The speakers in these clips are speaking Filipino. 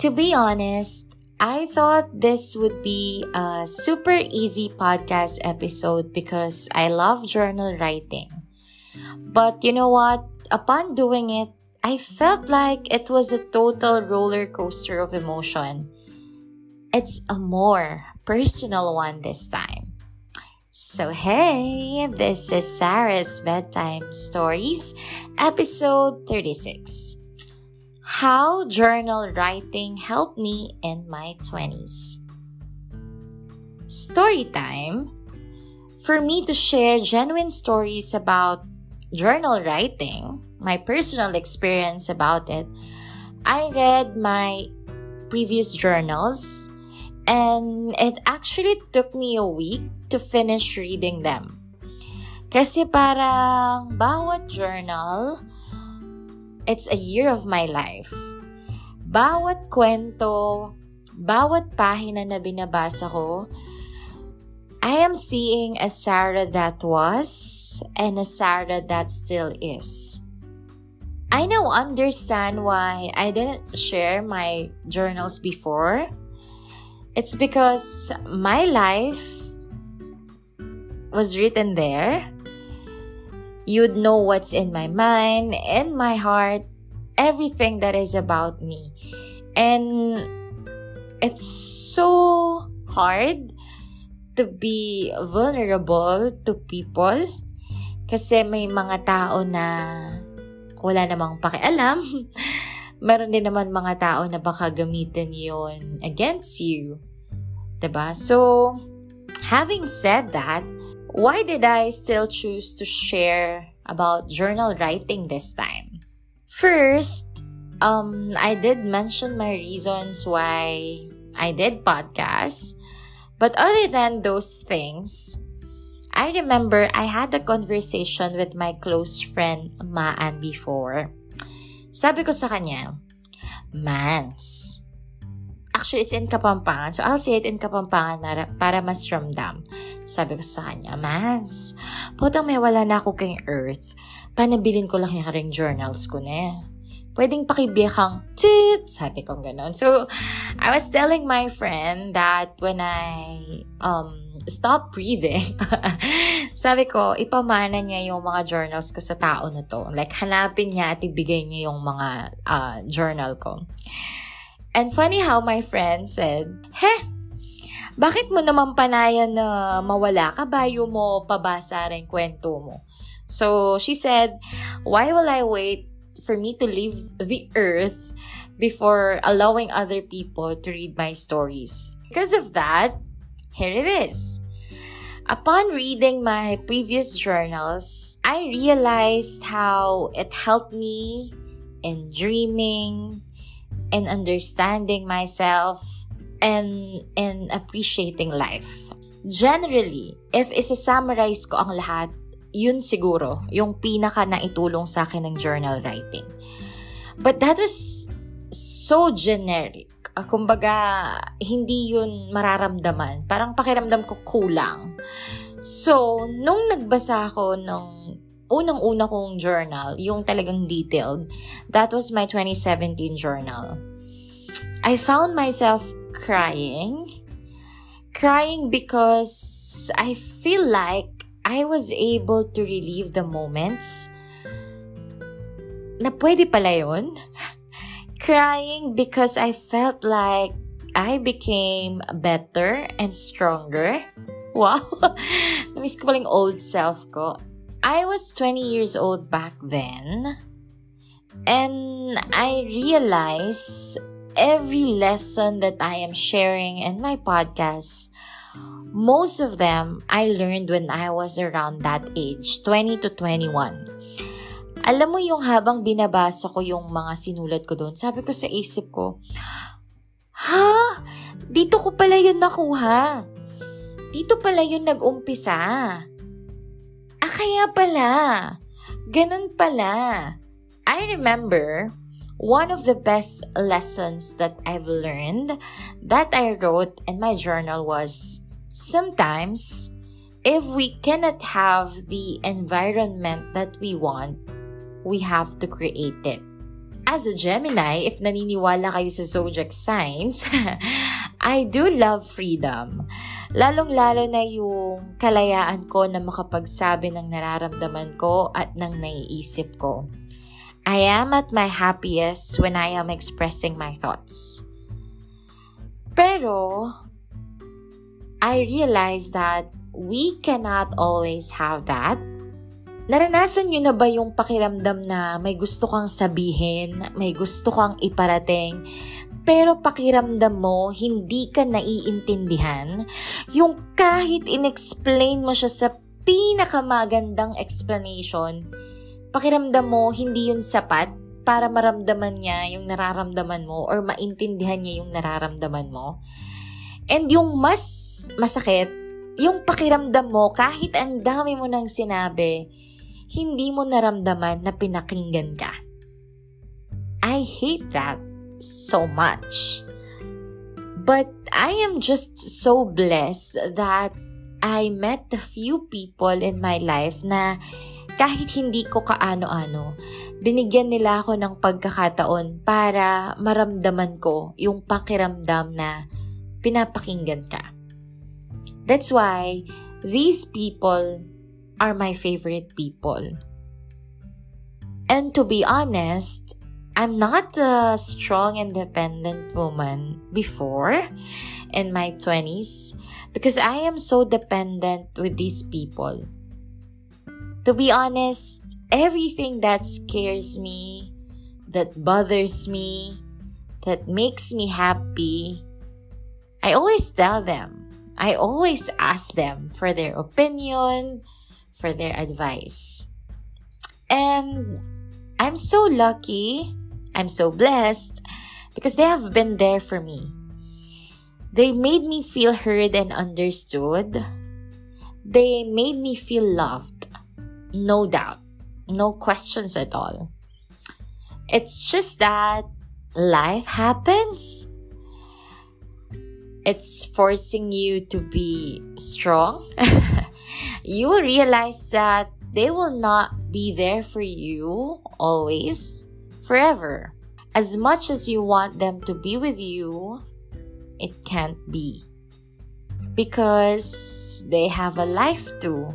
To be honest, I thought this would be a super easy podcast episode because I love journal writing. But you know what? Upon doing it, I felt like it was a total roller coaster of emotion. It's a more personal one this time. So, hey, this is Sarah's Bedtime Stories, episode 36 How Journal Writing Helped Me in My 20s. Story time for me to share genuine stories about journal writing my personal experience about it, I read my previous journals and it actually took me a week to finish reading them. Kasi parang bawat journal, it's a year of my life. Bawat kwento, bawat pahina na binabasa ko, I am seeing a Sarah that was and a Sarah that still is. I now understand why I didn't share my journals before. It's because my life was written there. You'd know what's in my mind, in my heart, everything that is about me. And it's so hard to be vulnerable to people kasi may mga tao na wala namang pakialam. Meron din naman mga tao na baka gamitin yon against you. ba? Diba? So, having said that, why did I still choose to share about journal writing this time? First, um, I did mention my reasons why I did podcasts. But other than those things, I remember I had a conversation with my close friend Maan before. Sabi ko sa kanya, Mans. Actually, it's in Kapampangan. So, I'll say it in Kapampangan para mas ramdam. Sabi ko sa kanya, Mans, putang may wala na ako kay Earth. Panabilin ko lang yung ring journals ko na pwedeng pakibiyakang tit, sabi ko gano'n. So, I was telling my friend that when I um, stop breathing, sabi ko, ipamana niya yung mga journals ko sa tao na to. Like, hanapin niya at ibigay niya yung mga uh, journal ko. And funny how my friend said, Heh, bakit mo naman panayan na mawala ka? Bayo mo pabasa rin kwento mo. So, she said, why will I wait for me to leave the earth before allowing other people to read my stories. Because of that, here it is. Upon reading my previous journals, I realized how it helped me in dreaming, in understanding myself, and in appreciating life. Generally, if isa-summarize ko ang lahat, yun siguro yung pinaka na itulong sa akin ng journal writing. But that was so generic. Uh, kumbaga, hindi yun mararamdaman. Parang pakiramdam ko kulang. So, nung nagbasa ako ng unang-una kong journal, yung talagang detailed, that was my 2017 journal. I found myself crying. Crying because I feel like I was able to relieve the moments na pwede pala yun. Crying because I felt like I became better and stronger. Wow! Namiss ko palang old self ko. I was 20 years old back then. And I realized every lesson that I am sharing in my podcast Most of them I learned when I was around that age, 20 to 21. Alam mo yung habang binabasa ko yung mga sinulat ko doon, sabi ko sa isip ko, Ha? Dito ko pala yun nakuha. Dito pala yun nag-umpisa. Ah, kaya pala. Ganun pala. I remember one of the best lessons that I've learned that I wrote in my journal was Sometimes, if we cannot have the environment that we want, we have to create it. as a Gemini, if naniniwala kayo sa zodiac signs, I do love freedom. Lalong-lalo na yung kalayaan ko na makapagsabi ng nararamdaman ko at ng naiisip ko. I am at my happiest when I am expressing my thoughts. Pero, I realize that we cannot always have that. Naranasan nyo na ba yung pakiramdam na may gusto kang sabihin, may gusto kang iparating, pero pakiramdam mo hindi ka naiintindihan? Yung kahit inexplain mo siya sa pinakamagandang explanation, pakiramdam mo hindi yun sapat para maramdaman niya yung nararamdaman mo or maintindihan niya yung nararamdaman mo. And yung mas masakit, yung pakiramdam mo kahit ang dami mo nang sinabi, hindi mo naramdaman na pinakinggan ka. I hate that so much. But I am just so blessed that I met a few people in my life na kahit hindi ko kaano-ano, binigyan nila ako ng pagkakataon para maramdaman ko yung pakiramdam na pinapakinggan ka. That's why these people are my favorite people. And to be honest, I'm not a strong, independent woman before in my 20s because I am so dependent with these people. To be honest, everything that scares me, that bothers me, that makes me happy, I always tell them. I always ask them for their opinion, for their advice. And I'm so lucky, I'm so blessed because they have been there for me. They made me feel heard and understood. They made me feel loved. No doubt. No questions at all. It's just that life happens. It's forcing you to be strong. you will realize that they will not be there for you always, forever. As much as you want them to be with you, it can't be. Because they have a life too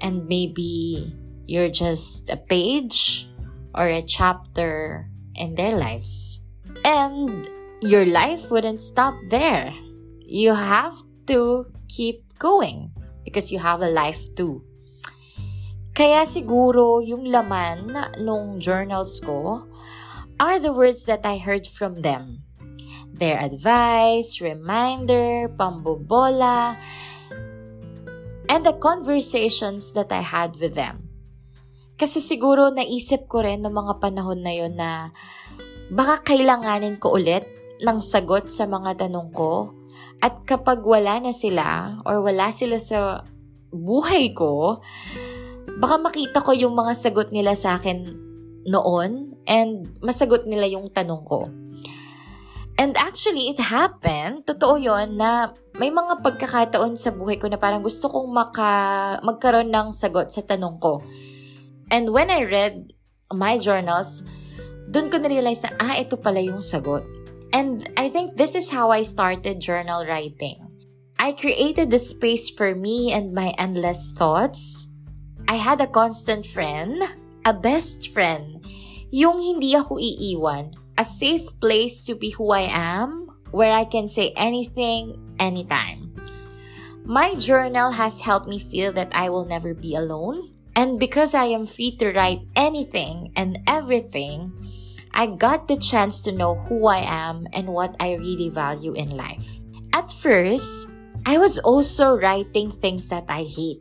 and maybe you're just a page or a chapter in their lives. And your life wouldn't stop there. You have to keep going because you have a life too. Kaya siguro yung laman nung journals ko are the words that I heard from them. Their advice, reminder, pambobola, and the conversations that I had with them. Kasi siguro naisip ko rin ng mga panahon na yon na baka kailanganin ko ulit ng sagot sa mga tanong ko at kapag wala na sila or wala sila sa buhay ko, baka makita ko yung mga sagot nila sa akin noon and masagot nila yung tanong ko. And actually, it happened. Totoo yon na may mga pagkakataon sa buhay ko na parang gusto kong maka, magkaroon ng sagot sa tanong ko. And when I read my journals, dun ko na-realize na, ah, ito pala yung sagot. And I think this is how I started journal writing. I created the space for me and my endless thoughts. I had a constant friend, a best friend, yung hindi ako iiwan a safe place to be who I am, where I can say anything, anytime. My journal has helped me feel that I will never be alone. And because I am free to write anything and everything, I got the chance to know who I am and what I really value in life. At first, I was also writing things that I hate.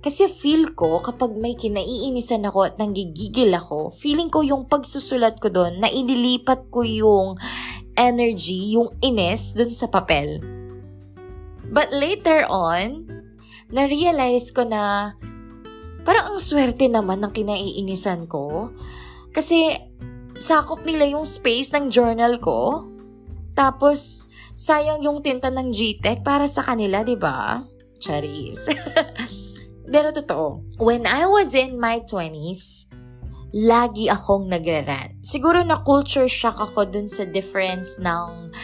Kasi feel ko, kapag may kinaiinisan ako at nanggigigil ako, feeling ko yung pagsusulat ko doon, na inilipat ko yung energy, yung inis doon sa papel. But later on, na-realize ko na parang ang swerte naman ng kinaiinisan ko. Kasi sakop nila yung space ng journal ko. Tapos, sayang yung tinta ng GTEC para sa kanila, di ba? Charis. Pero totoo, when I was in my 20s, lagi akong nagre-rant. Siguro na culture shock ako dun sa difference ng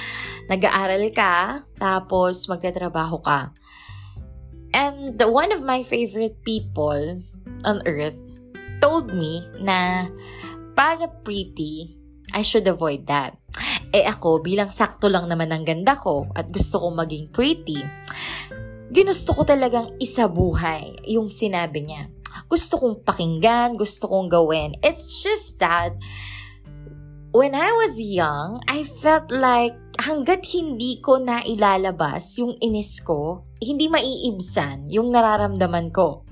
nag-aaral ka, tapos magtatrabaho ka. And one of my favorite people on earth told me na para pretty, I should avoid that. Eh ako, bilang sakto lang naman ang ganda ko at gusto kong maging pretty, ginusto ko talagang isabuhay yung sinabi niya. Gusto kong pakinggan, gusto kong gawin. It's just that when I was young, I felt like hanggat hindi ko na ilalabas yung inis ko, hindi maiibsan yung nararamdaman ko.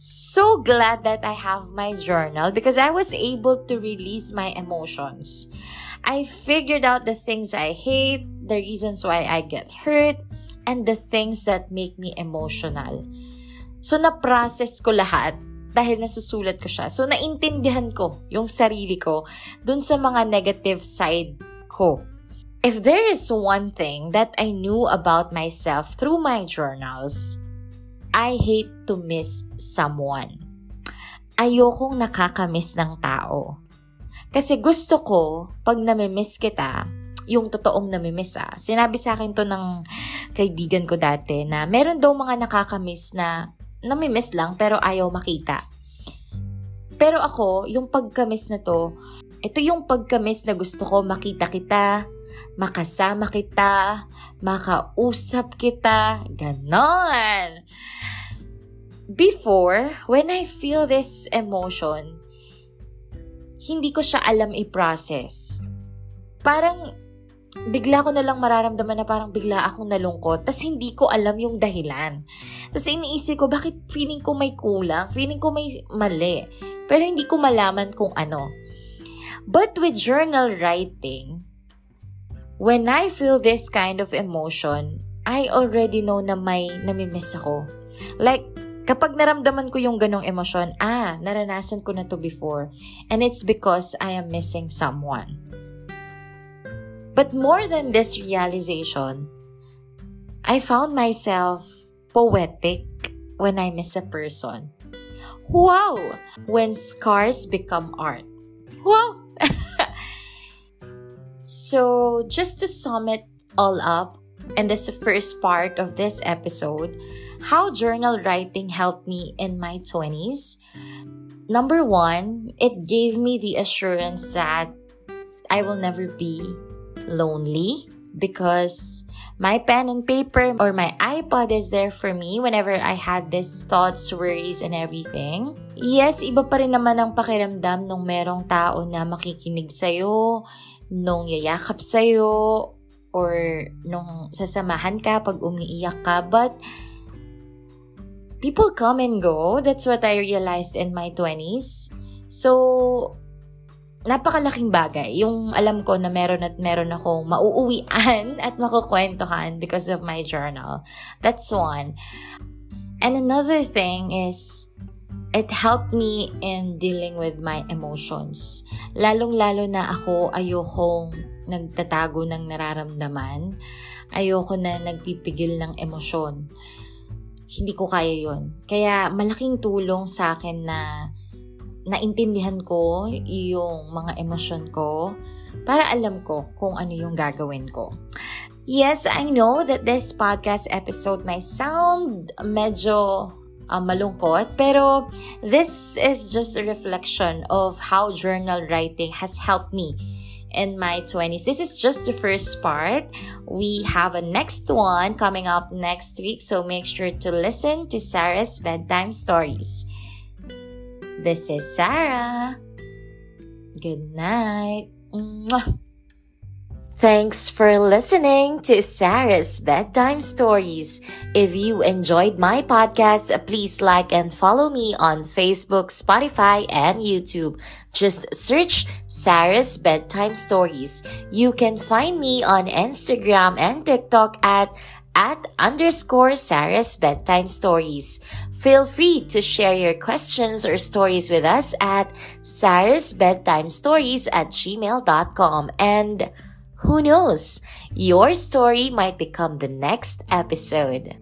So glad that I have my journal because I was able to release my emotions. I figured out the things I hate, the reasons why I get hurt, and the things that make me emotional. So, na-process ko lahat dahil nasusulat ko siya. So, naintindihan ko yung sarili ko dun sa mga negative side ko. If there is one thing that I knew about myself through my journals, I hate to miss someone. Ayokong nakakamiss ng tao. Kasi gusto ko, pag namimiss kita, yung totoong namimiss ah. Sinabi sa akin to ng kaibigan ko dati na meron daw mga nakakamiss na namimiss lang pero ayaw makita. Pero ako, yung pagkamiss na to, ito yung pagkamiss na gusto ko makita kita, makasama kita, makausap kita, ganon. Before, when I feel this emotion, hindi ko siya alam i-process. Parang bigla ko na lang mararamdaman na parang bigla akong nalungkot, tas hindi ko alam yung dahilan. Tas iniisip ko, bakit feeling ko may kulang? Feeling ko may mali. Pero hindi ko malaman kung ano. But with journal writing, when I feel this kind of emotion, I already know na may namimiss ako. Like, kapag naramdaman ko yung ganong emosyon, ah, naranasan ko na to before. And it's because I am missing someone. But more than this realization, I found myself poetic when I miss a person. Wow! When scars become art. Wow! So, just to sum it all up, and this first part of this episode, how journal writing helped me in my 20s. Number one, it gave me the assurance that I will never be lonely because my pen and paper or my iPod is there for me whenever I had these thoughts, worries, and everything. Yes, iba pa rin naman ang pakiramdam nung merong tao na makikinig sa'yo, nung yayakap sa'yo or nung sasamahan ka pag umiiyak ka. But people come and go. That's what I realized in my 20s. So, napakalaking bagay. Yung alam ko na meron at meron akong mauuwian at makukwentuhan because of my journal. That's one. And another thing is, it helped me in dealing with my emotions. Lalong-lalo na ako ayokong nagtatago ng nararamdaman. Ayoko na nagpipigil ng emosyon. Hindi ko kaya yon. Kaya malaking tulong sa akin na naintindihan ko yung mga emosyon ko para alam ko kung ano yung gagawin ko. Yes, I know that this podcast episode may sound medyo uh, malungkot. Pero this is just a reflection of how journal writing has helped me in my 20s. This is just the first part. We have a next one coming up next week, so make sure to listen to Sarah's bedtime stories. This is Sarah. Good night. Mwah. Thanks for listening to Sarah's Bedtime Stories. If you enjoyed my podcast, please like and follow me on Facebook, Spotify, and YouTube. Just search Sarah's Bedtime Stories. You can find me on Instagram and TikTok at at underscore Sarah's Bedtime Stories. Feel free to share your questions or stories with us at sarahsbedtimestories at gmail.com. And who knows, your story might become the next episode.